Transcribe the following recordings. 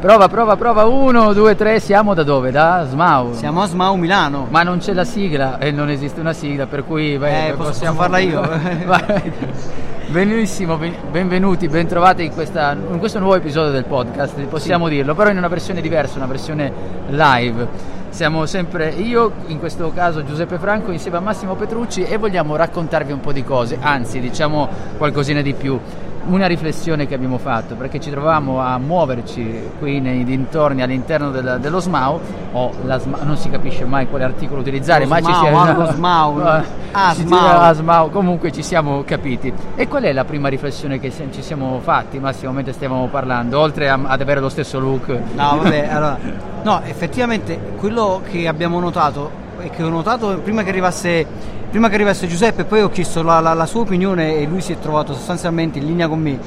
Prova, prova, prova, uno, due, tre, siamo da dove? Da Smau. Siamo a Smau Milano. Ma non c'è la sigla e non esiste una sigla, per cui beh, eh, possiamo farla io. Benissimo, benvenuti, bentrovati in, questa, in, questo nuovo episodio del podcast, possiamo sì. dirlo, però in una versione diversa, una versione live. Siamo sempre io, in questo caso Giuseppe Franco, insieme a Massimo Petrucci e vogliamo raccontarvi un po' di cose, anzi diciamo qualcosina di più. Una riflessione che abbiamo fatto perché ci trovavamo a muoverci qui nei dintorni all'interno del, dello SMAU o SMAU, non si capisce mai quale articolo utilizzare lo ma SMAU, ci siamo SMAU, ah, SMAU. Ah, SMAU comunque ci siamo capiti. E qual è la prima riflessione che ci siamo fatti Massimo mentre stavamo parlando oltre a, ad avere lo stesso look? No vabbè allora no effettivamente quello che abbiamo notato e che ho notato prima che arrivasse prima che arrivasse Giuseppe poi ho chiesto la, la, la, sua opinione e lui si è trovato sostanzialmente in linea con me.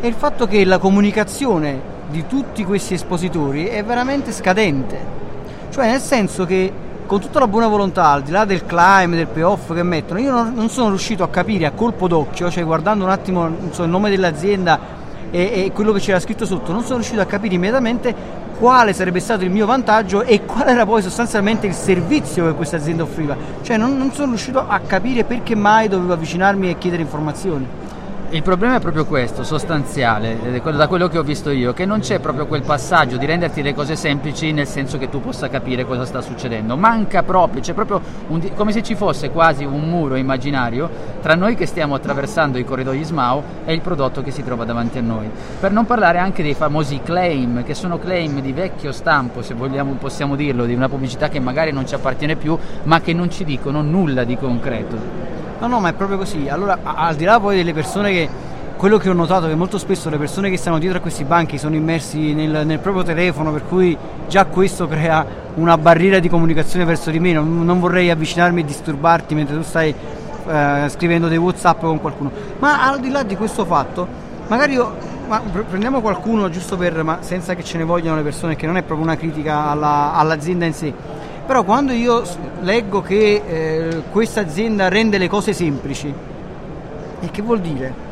È il fatto che la comunicazione di tutti questi espositori è veramente scadente. Cioè nel senso che con tutta la buona volontà al di là del climb del payoff che mettono io non, sono riuscito a capire a colpo d'occhio cioè guardando un attimo so, il nome dell'azienda e, e quello che c'era scritto sotto non sono riuscito a capire immediatamente quale sarebbe stato il mio vantaggio e qual era poi sostanzialmente il servizio che questa azienda offriva. Cioè non, non sono riuscito a capire perché mai dovevo avvicinarmi e chiedere informazioni. Il problema è proprio questo, sostanziale, da quello che ho visto io, che non c'è proprio quel passaggio di renderti le cose semplici nel senso che tu possa capire cosa sta succedendo. Manca proprio, c'è proprio un, come se ci fosse quasi un muro immaginario tra noi che stiamo attraversando i corridoi SMAU e il prodotto che si trova davanti a noi. Per non parlare anche dei famosi claim, che sono claim di vecchio stampo, se vogliamo, possiamo dirlo, di una pubblicità che magari non ci appartiene più, ma che non ci dicono nulla di concreto. No, no, ma è proprio così. Allora, al di là poi delle persone che quello che ho notato è che molto spesso le persone che stanno dietro a questi banchi sono immersi nel, nel, proprio telefono, per cui già questo crea una barriera di comunicazione verso di me. Non, non vorrei avvicinarmi e disturbarti mentre tu stai eh, scrivendo dei WhatsApp con qualcuno. Ma al di là di questo fatto, magari io. Ma prendiamo qualcuno giusto per. ma senza che ce ne vogliano le persone, che non è proprio una critica alla, all'azienda in sé però quando io leggo che eh, questa azienda rende le cose semplici, e che vuol dire?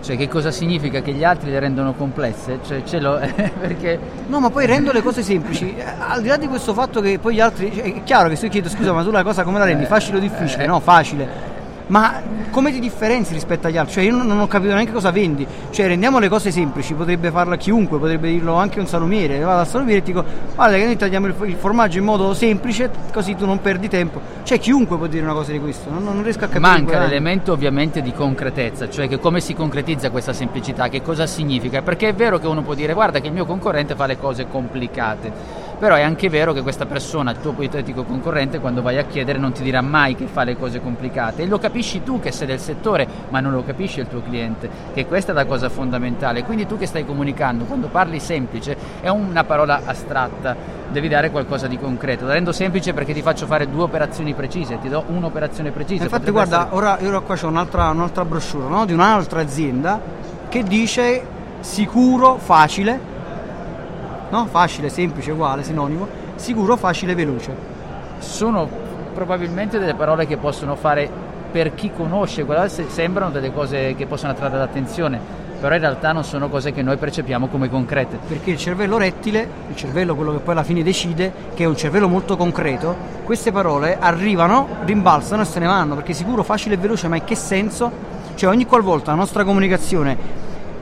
Cioè che cosa significa che gli altri le rendono complesse? Cioè, ce l'ho, perché... No, ma poi rendo le cose semplici. Eh, al di là di questo fatto che poi gli altri... Cioè, è chiaro che se io chiedo scusa, ma tu la cosa come la rendi? Eh, facile o difficile? Eh, no, facile ma come ti differenzi rispetto agli altri? Cioè io non, ho capito neanche cosa vendi, cioè rendiamo le cose semplici, potrebbe farla chiunque, potrebbe dirlo anche un salumiere, vado al salumiere e ti dico guarda che noi tagliamo il, il, formaggio in modo semplice così tu non perdi tempo, cioè chiunque può dire una cosa di questo, non, non riesco a capire. Manca l'elemento ovviamente di concretezza, cioè che come si concretizza questa semplicità, che cosa significa, perché è vero che uno può dire guarda che il mio concorrente fa le cose complicate però è anche vero che questa persona, il tuo ipotetico concorrente, quando vai a chiedere non ti dirà mai che fa le cose complicate e lo capisci tu che sei del settore, ma non lo capisce il tuo cliente, che questa è la cosa fondamentale. Quindi tu che stai comunicando, quando parli semplice, è una parola astratta, devi dare qualcosa di concreto. La rendo semplice perché ti faccio fare due operazioni precise, ti do un'operazione precisa. Infatti guarda, essere... ora, ora qua c'è un'altra, un'altra brochure no? di un'altra azienda che dice sicuro, facile, no? facile, semplice, uguale, sinonimo, sicuro, facile, veloce. Sono probabilmente delle parole che possono fare per chi conosce sembrano delle cose che possono attrarre l'attenzione però in realtà non sono cose che noi percepiamo come concrete. Perché il cervello rettile, il cervello quello che poi alla fine decide, che è un cervello molto concreto, queste parole arrivano, rimbalzano e se ne vanno, perché sicuro, facile e veloce, ma in che senso? Cioè ogni qualvolta la nostra comunicazione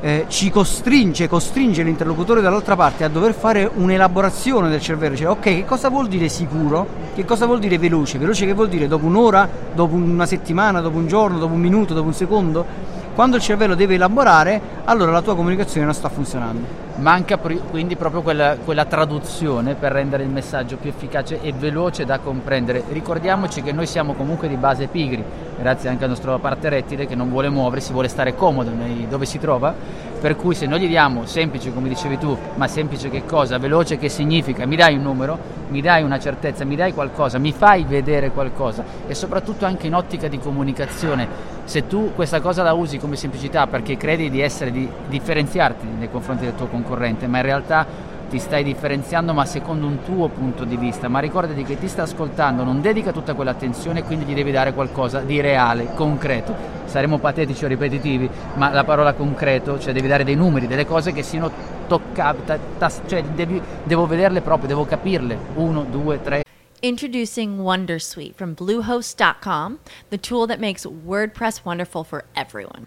eh, ci costringe, costringe l'interlocutore dall'altra parte a dover fare un'elaborazione del cervello, cioè ok, che cosa vuol dire sicuro? Che cosa vuol dire veloce? Veloce che vuol dire dopo un'ora, dopo una settimana, dopo un giorno, dopo un minuto, dopo un secondo? Quando il cervello deve elaborare, allora la tua comunicazione non sta funzionando. Manca quindi proprio quella, quella, traduzione per rendere il messaggio più efficace e veloce da comprendere. Ricordiamoci che noi siamo comunque di base pigri, grazie anche al nostro parte rettile che non vuole muoversi, vuole stare comodo dove si trova, per cui se noi gli diamo semplice come dicevi tu, ma semplice che cosa, veloce che significa, mi dai un numero, mi dai una certezza, mi dai qualcosa, mi fai vedere qualcosa. E soprattutto anche in ottica di comunicazione. Se tu questa cosa la usi come semplicità perché credi di essere di differenziarti nei confronti del tuo concorrente, ma in realtà ti stai differenziando ma secondo un tuo punto di vista, ma ricordati che ti sta ascoltando, non dedica tutta quell'attenzione quindi gli devi dare qualcosa di reale, concreto. Saremo patetici o ripetitivi, ma la parola concreto, cioè devi dare dei numeri, delle cose che siano toccabili, cioè devi, devo vederle proprio, devo capirle. Uno, due, tre, Introducing Wondersuite from Bluehost.com, the tool that makes WordPress wonderful for everyone.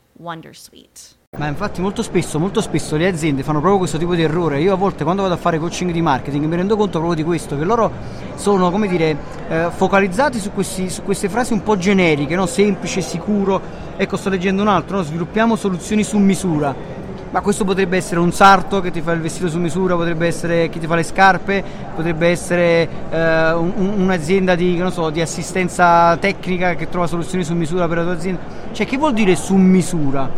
wondersuite. Ma infatti molto spesso, molto spesso le aziende fanno proprio questo tipo di errore. Io a volte quando vado a fare coaching di marketing mi rendo conto proprio di questo, che loro sono, come dire, eh, focalizzati su, questi, su, queste frasi un po' generiche, no? semplice, sicuro. Ecco, sto leggendo un altro, no? sviluppiamo soluzioni su misura. Ma questo potrebbe essere un sarto che ti fa il vestito su misura, potrebbe essere chi ti fa le scarpe, potrebbe essere eh, un, un'azienda di, so, di assistenza tecnica che trova soluzioni su misura per la tua azienda. Cioè, che vuol dire su misura?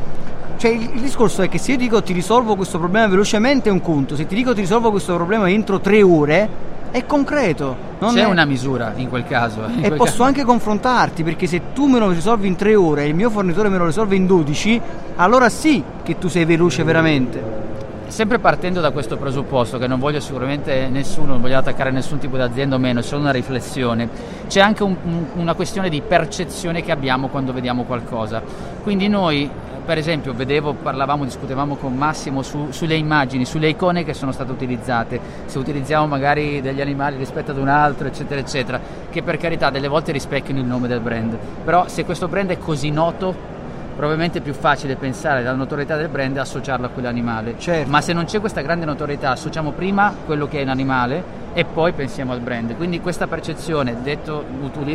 Cioè il, il, discorso è che se io dico ti risolvo questo problema velocemente è un conto, se ti dico ti risolvo questo problema entro tre ore è concreto. C'è è... una misura in quel caso. In e quel posso caso. anche confrontarti perché se tu me lo risolvi in tre ore e il mio fornitore me lo risolve in 12, allora sì che tu sei veloce veramente. Sempre partendo da questo presupposto, che non voglio sicuramente nessuno, non voglio attaccare nessun tipo di azienda o meno, è solo una riflessione, c'è anche un, un, una questione di percezione che abbiamo quando vediamo qualcosa. Quindi noi per esempio vedevo, parlavamo, discutevamo con Massimo su, sulle immagini, sulle icone che sono state utilizzate, se utilizziamo magari degli animali rispetto ad un altro, eccetera, eccetera, che per carità delle volte rispecchiano il nome del brand. Però se questo brand è così noto, probabilmente è più facile pensare dalla notorietà del brand associarlo a quell'animale. Certo. Ma se non c'è questa grande notorietà, associamo prima quello che è l'animale e poi pensiamo al brand. Quindi questa percezione, detto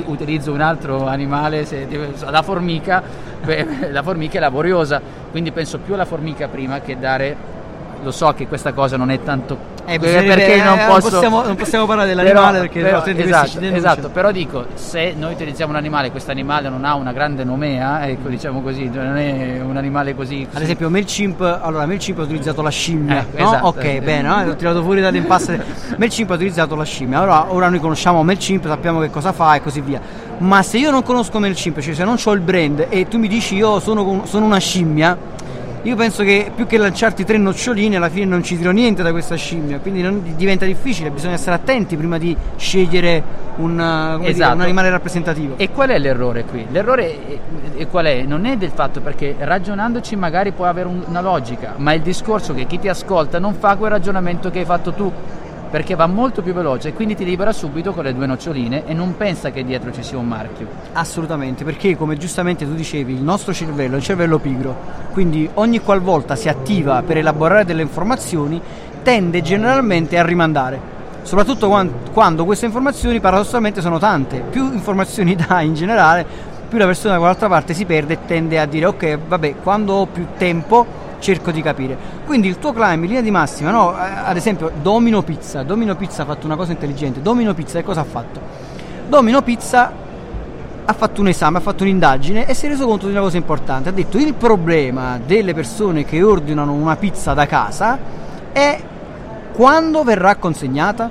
utilizzo un altro animale, se, la formica, la formica è laboriosa, quindi penso più alla formica prima che dare lo so che questa cosa non è tanto eh, perché eh, non, posso... possiamo, non, possiamo, parlare dell'animale perché però, esatto, esatto, però dico se noi utilizziamo un animale questo animale non ha una grande nomea ecco diciamo così non è un animale così, così. ad esempio MailChimp allora MailChimp ha utilizzato la scimmia eh, no? esatto, ok eh, bene no? l'ho tirato fuori dall'impasse MailChimp ha utilizzato la scimmia allora ora noi conosciamo MailChimp sappiamo che cosa fa e così via ma se io non conosco MailChimp cioè se non ho il brand e tu mi dici io sono, sono una scimmia io penso che più che lanciarti tre noccioline alla fine non ci tiro niente da questa scimmia, quindi non, diventa difficile, bisogna essere attenti prima di scegliere un, esatto. dire, un animale rappresentativo. E qual è l'errore qui? L'errore è, è, qual è? Non è del fatto perché ragionandoci magari può avere un, una logica, ma il discorso che chi ti ascolta non fa quel ragionamento che hai fatto tu perché va molto più veloce e quindi ti libera subito con le due noccioline e non pensa che dietro ci sia un marchio. Assolutamente, perché come giustamente tu dicevi, il nostro cervello è un cervello pigro, quindi ogni qualvolta si attiva per elaborare delle informazioni tende generalmente a rimandare. Soprattutto quando queste informazioni paradossalmente sono tante, più informazioni dà in generale, più la persona da quell'altra parte si perde e tende a dire ok, vabbè, quando ho più tempo cerco di capire. Quindi il tuo climb in linea di massima, no? ad esempio Domino Pizza, Domino Pizza ha fatto una cosa intelligente, Domino Pizza che cosa ha fatto? Domino Pizza ha fatto un esame, ha fatto un'indagine e si è reso conto di una cosa importante, ha detto il problema delle persone che ordinano una pizza da casa è quando verrà consegnata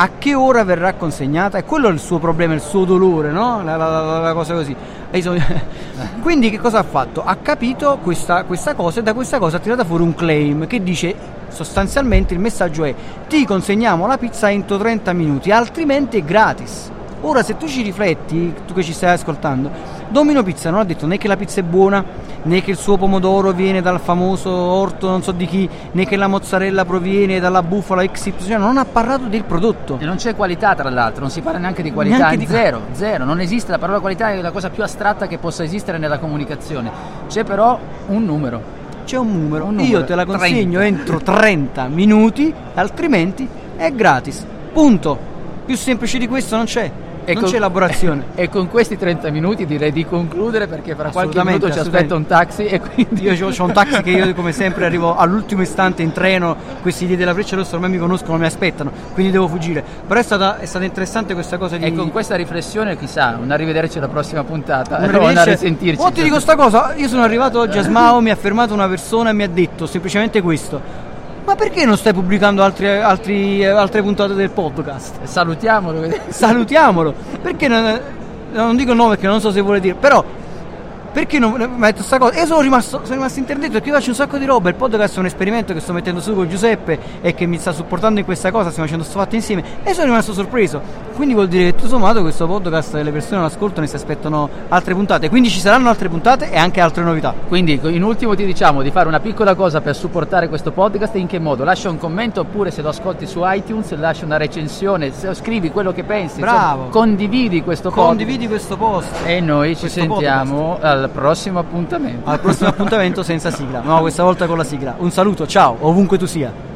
a che ora verrà consegnata e quello è il suo problema, il suo dolore, no? La, la, la, la cosa così. Quindi che cosa ha fatto? Ha capito questa, questa cosa e da questa cosa ha tirato fuori un claim che dice sostanzialmente il messaggio è ti consegniamo la pizza entro 30 minuti, altrimenti è gratis. Ora se tu ci rifletti, tu che ci stai ascoltando, Domino Pizza non ha detto né che la pizza è buona, né che il suo pomodoro viene dal famoso orto non so di chi, né che la mozzarella proviene dalla bufala XY, non ha parlato del prodotto. E non c'è qualità tra l'altro, non si parla neanche di qualità, neanche di... zero, zero, non esiste, la parola qualità è la cosa più astratta che possa esistere nella comunicazione, c'è però un numero. C'è un numero, un numero io te la consegno 30. entro 30 minuti, altrimenti è gratis. Punto. Più semplice di questo non c'è e non con, c'è elaborazione. E con questi 30 minuti direi di concludere perché fra qualche minuto ci aspetta un taxi e quindi... Io ho un taxi che io come sempre arrivo all'ultimo istante in treno, questi lì della Freccia Rossa ormai mi conoscono, mi aspettano, quindi devo fuggire. Però è stata, è stata interessante questa cosa di... E con questa riflessione chissà, un arrivederci alla prossima puntata, un a risentirci. Oh ti dico sta cosa, io sono arrivato oggi a Smao, mi ha fermato una persona e mi ha detto semplicemente questo ma perché non stai pubblicando altri, altri, altre puntate del podcast? Salutiamolo. Salutiamolo. Perché non, non dico il nome perché non so se vuole dire, però perché non mi ha detto questa cosa? Io sono rimasto, sono rimasto interdetto perché io faccio un sacco di roba. Il podcast è un esperimento che sto mettendo su con Giuseppe e che mi sta supportando in questa cosa. Stiamo facendo questo fatto insieme e sono rimasto sorpreso. Quindi vuol dire che tutto sommato questo podcast le persone lo ascoltano e si aspettano altre puntate. Quindi ci saranno altre puntate e anche altre novità. Quindi in ultimo ti diciamo di fare una piccola cosa per supportare questo podcast. In che modo? Lascia un commento oppure se lo ascolti su iTunes lascia una recensione, scrivi quello che pensi. Bravo. Insomma, condividi questo podcast. Condividi questo post. E noi ci sentiamo podcast. Prossimo appuntamento. Al prossimo appuntamento senza sigla. No, questa volta con la sigla. Un saluto, ciao, ovunque tu sia.